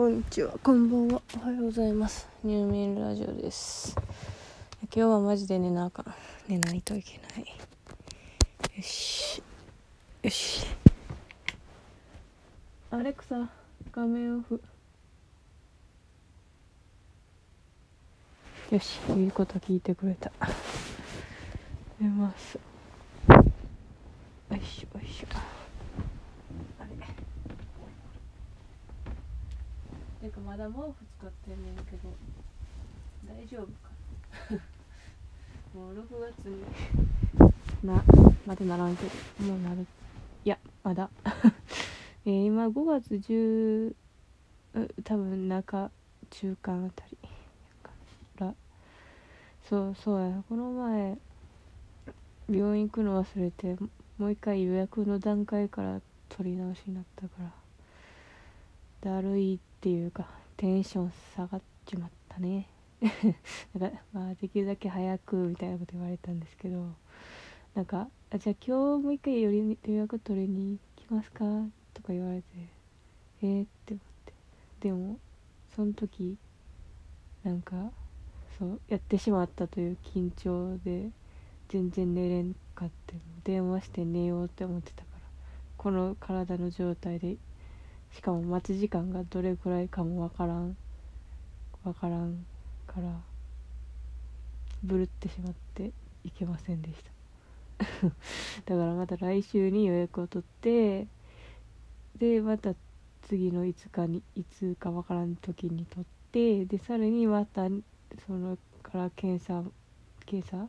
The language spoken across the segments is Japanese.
こんにちは、こんばんは、おはようございます。ニューミンラジオです。今日はマジで寝なあかん。寝ないといけない。よし。よし。アレクサ、画面オフ。よし、言うこと聞いてくれた。寝ます。よいしょ、よいしょ。あれ。てかまだ毛布使ってんねんけど大丈夫かな？もう6月に。なまだならんけどもうなる。いやまだ。えー今5月10う多分中中間あたり。やから。そうそうや。この前病院行くの忘れてもう一回予約の段階から取り直しになったからだるいっていうかテンション下がっちまったね。なんかまあできるだけ早くみたいなこと言われたんですけどなんかあじゃあ今日もう一回より予約取りに来ますか？とか言われてえー、って思って。でもその時なんかそうやってしまったという緊張で全然寝れんかって電話して寝ようって思ってたからこの体の状態でしかも待ち時間がどれくらいかもわからん。わからんからブルってしまっていけませんでした。だからまた来週に予約を取ってでまた次の5日にいつかわからん時に取ってでさらにまたそのから検査検査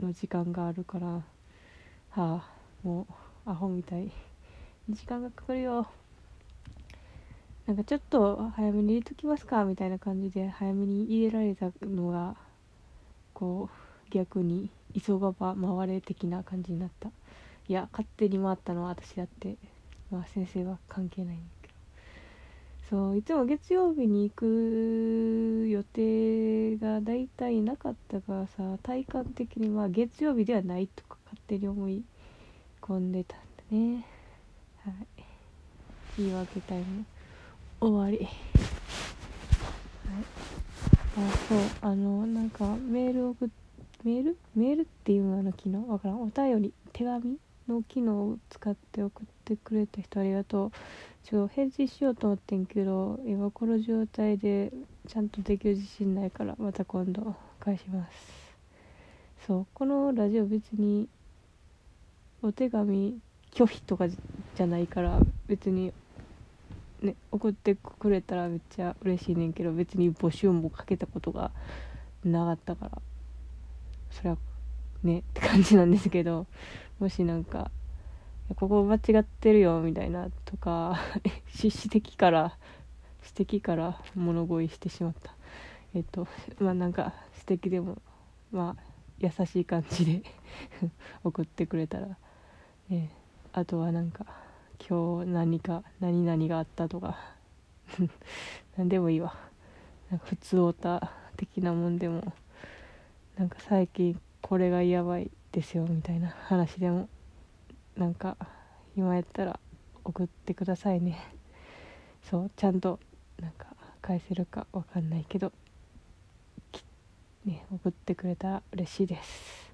の時間があるからはあもうアホみたい。時間がかかるよ。なんかちょっと早めに入れときますかみたいな感じで早めに入れられたのがこう逆に急がば回れ的な感じになった。いや勝手に回ったのは私だって。まあ先生は関係ないんだけど。そういつも月曜日に行く予定がだいたいなかったからさ体感的にまあ月曜日ではないとか勝手に思い込んでたんだね。はい。言い訳タイム。終わり。はい。あそうあのなんかメール送っメール？メールっていうあの機能？わからん。お便り手紙の機能を使って送ってくれた人ありがとう。ちょ返事しようと思ってんけど今この状態でちゃんとできる自信ないからまた今度返します。そうこのラジオ別にお手紙拒否とかじゃないから別にね送ってくれたらめっちゃ嬉しいねんけど別に募集もかけたことがなかったからそれはねって感じなんですけどもしなんかここ間違ってるよみたいなとか 指摘から指摘から物乞いしてしまった。えっとまあなんか指摘でもまあ優しい感じで 送ってくれたらねあとはなんか今日何か何々があったとか。何でもいいわ。なんか普通オタ的なもんでもなんか最近これがやばいですよみたいな話でもなんか今やったら送ってくださいね。そうちゃんとなんか返せるかわかんないけどね送ってくれたら嬉しいです。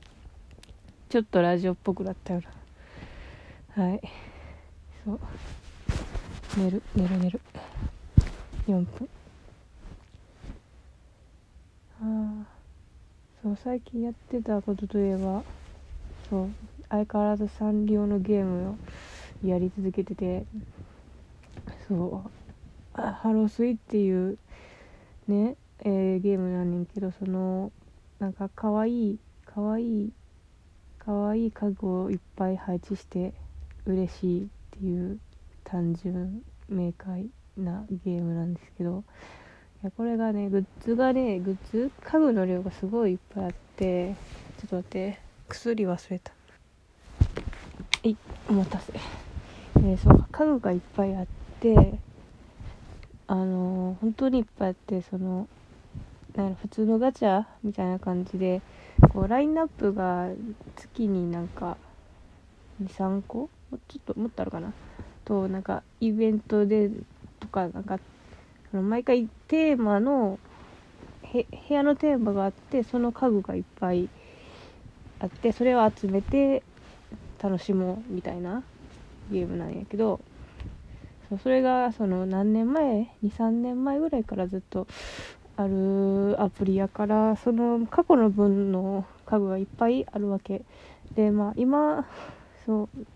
ちょっとラジオっぽくなったよな。はい。そう。寝る寝る寝る。4分。ああそう最近やってたことといえばそう相変わらずサンリオのゲームをやり続けててそうハロースイっていうね、えーゲームなんねんけどそのなんかかわいいかわいいかわいい家具をいっぱい配置して嬉しい。いう単純明快なゲームなんですけどいやこれがねグッズがねグッズ家具の量がすごいいっぱいあってちょっと待って薬忘れた。はいお待たせ。えーそう家具がいっぱいあってあのー本当にいっぱいあってそのなん普通のガチャみたいな感じでこうラインナップが月になんか23個もうちょっともっとあるかな？となんかイベントでとかなんかその毎回テーマの部屋のテーマがあってその家具がいっぱいあってそれを集めて楽しもうみたいなゲームなんやけどそそれがその何年前？23年前ぐらいからずっとあるアプリやからその過去の分の家具がいっぱいあるわけ。でまあ今そう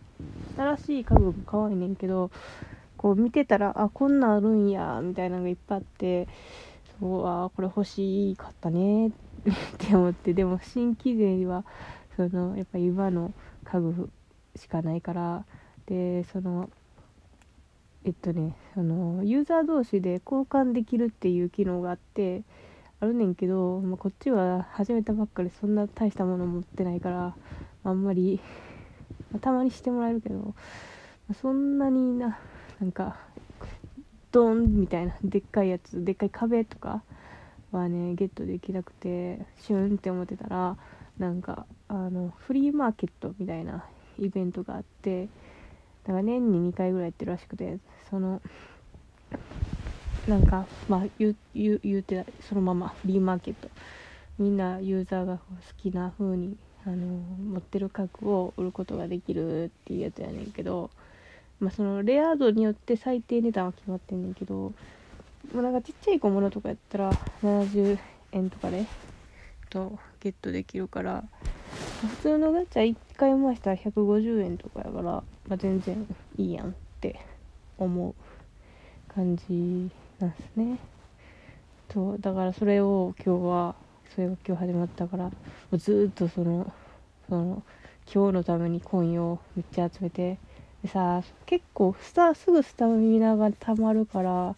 新しい家具も可愛いねんけどこう見てたらあこんなんあるんやみたいなのがいっぱいあってそうあこれ欲しかったね って思ってでも新規勢はそのやっぱ今の家具しかないからでそのえっとねそのユーザー同士で交換できるっていう機能があってあるねんけど、まあ、こっちは始めたばっかりそんな大したもの持ってないからあんまり、たまにしてもらえるけど、そんなにななんかドンみたいなでっかいやつでっかい壁とかはねゲットできなくてシュンって思ってたらなんかあのフリーマーケットみたいなイベントがあってだから年に2回ぐらいやってるらしくてそのなんかまあ言う言う言うてそのままフリーマーケット。みんなユーザーが好きな風にあの持ってる家具を売ることができるっていうやつやねんけど、まあ、そのレア度によって最低値段は決まってんねんけどもうなんかちっちゃい小物とかやったら70円とかでとゲットできるから普通のガチャ1回回したら150円とかやから、まあ、全然いいやんって思う感じなんですね。そうだからそれを今日はそれが今日始まったからずっとそのその今日のためにコインをめっちゃ集めてでさ結構スタすぐスタミナがたまるから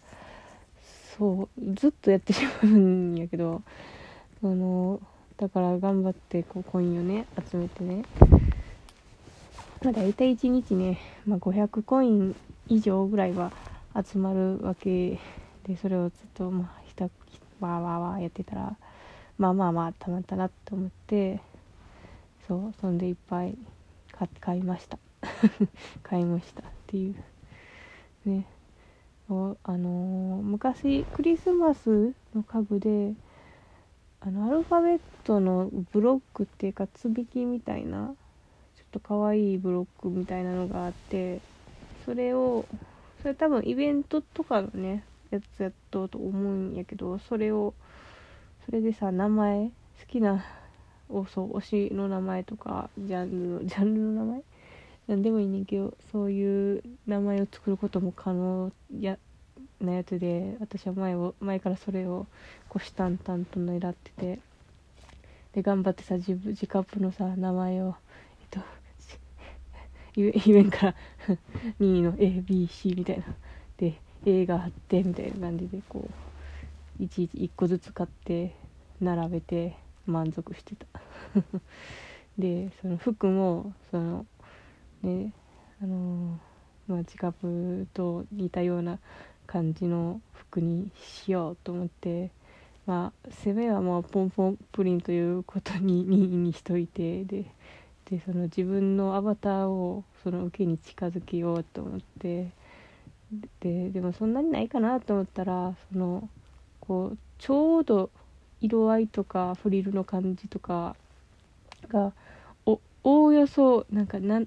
そうずっとやってしまうんやけどそのだから頑張ってこうコインをね集めてね。まあ大体1日ね、まあ、500コイン以上ぐらいは集まるわけでそれをずっとまあひたわーわわやってたらまあまあまあたまったなと思ってそうそんでいっぱい買いました。買いましたっていう。ね。あのー昔クリスマスの家具であのアルファベットのブロックっていうか積み木みたいなちょっと可愛いいブロックみたいなのがあってそれをそれ多分イベントとかのねやつやっとうと思うんやけどそれをそれでさ名前好きなおそう推しの名前とかジャンルのジャンルの名前？なんでもいいねんけどそういう名前を作ることも可能やなやつで私は前を前からそれを虎視眈々と狙っててで頑張ってさ自分自カップのさ名前をえっと言え言えんから 2位の ABC みたいな。で A があってみたいな感じでこういちいち1個ずつ買って並べて満足してた。でその服もそのねあのまあ、自カップと似たような感じの服にしようと思ってまあ攻めはまあポンポンプリンということに ににしといてででその自分のアバターをその受けに近づけようと思ってででもそんなにないかなと思ったらそのこうちょうど色合いとかフリルの感じとかがおおおよそなんかな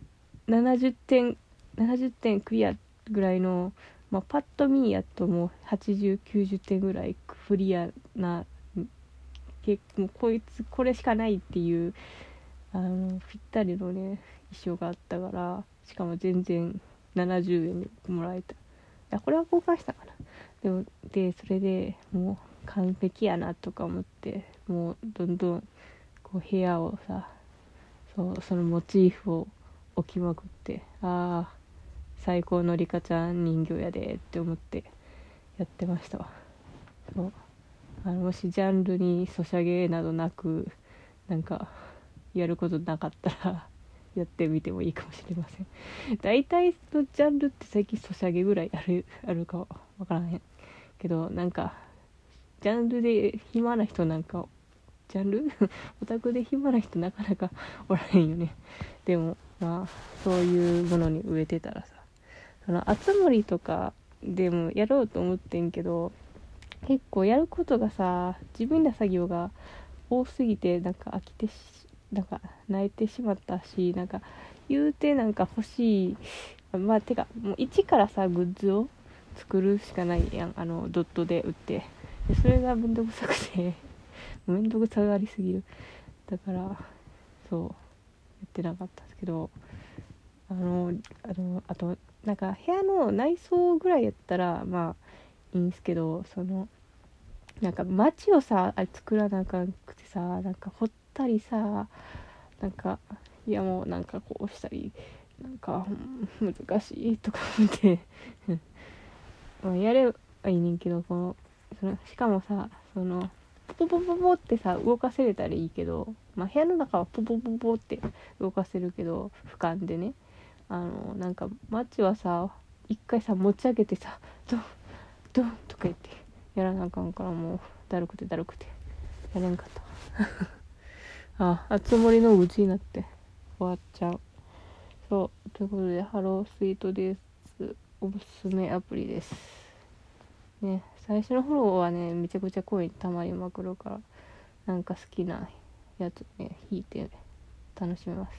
70点70点クリアぐらいの、まあ、パッと見やともう8090点ぐらいクリアな結構こいつこれしかないっていうあのぴったりのね衣装があったからしかも全然70円でもらえた。いやこれは交換したかな。でもでそれでもう完璧やなとか思ってもうどんどんこう部屋をさそうそのモチーフを置きまくってああ最高のリカちゃん人形やでって思ってやってましたわ。そう。あのもしジャンルにソシャゲなどなくなんかやることなかったら やってみてもいいかもしれません。大体のジャンルって最近ソシャゲぐらいあるあるかわからへんけどなんかジャンルで暇な人なんかジャンル？オタクで暇な人なかなかおらへんよね。でもまあそういうものに植えてたらさ。その熱森とかでもやろうと思ってんけど結構やることがさ自分ら作業が多すぎてなんか飽きてしなんか泣いてしまったしなんか言うてなんか欲しいまあてかもう一からさグッズを作るしかないやん。あのドットで売って。でそれがめんどくさくて。めんどくさがりすぎる。だからそうやってなかったんですけど。あのあのあとなんか部屋の内装ぐらいやったらまあいいんですけどそのなんか街をさあれ作らなあかんくてさなんか掘ったりさなんかいやもうなんかこうしたりなんか難しいとか思って。まあやればいいねんけどこのそのしかもさそのポポポポってさ動かせれたらいいけど、まあ、部屋の中はポポポポって動かせるけど俯瞰でね。あのなんかマッチはさ一回さ持ち上げてさドンドンとか言ってやらなあかんからもうだるくてだるくてやれんかった。ああつ森のうちになって終わっちゃう。そうということでハロースイートですおすすめアプリです。ね。最初の頃はねめちゃくちゃコインたまりまくるからなんか好きなやつね引いて楽しめます。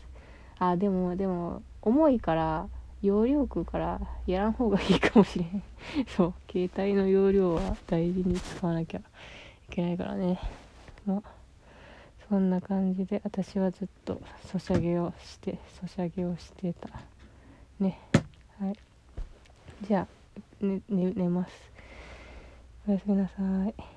あでもでも重いから容量食うからやらん方がいいかもしれん。そう携帯の容量は大事に使わなきゃいけないからね。まあそんな感じで私はずっとソシャゲをしてソシャゲをしてた。ね。はい。じゃあ、ね、寝寝ます。おやすみなさい。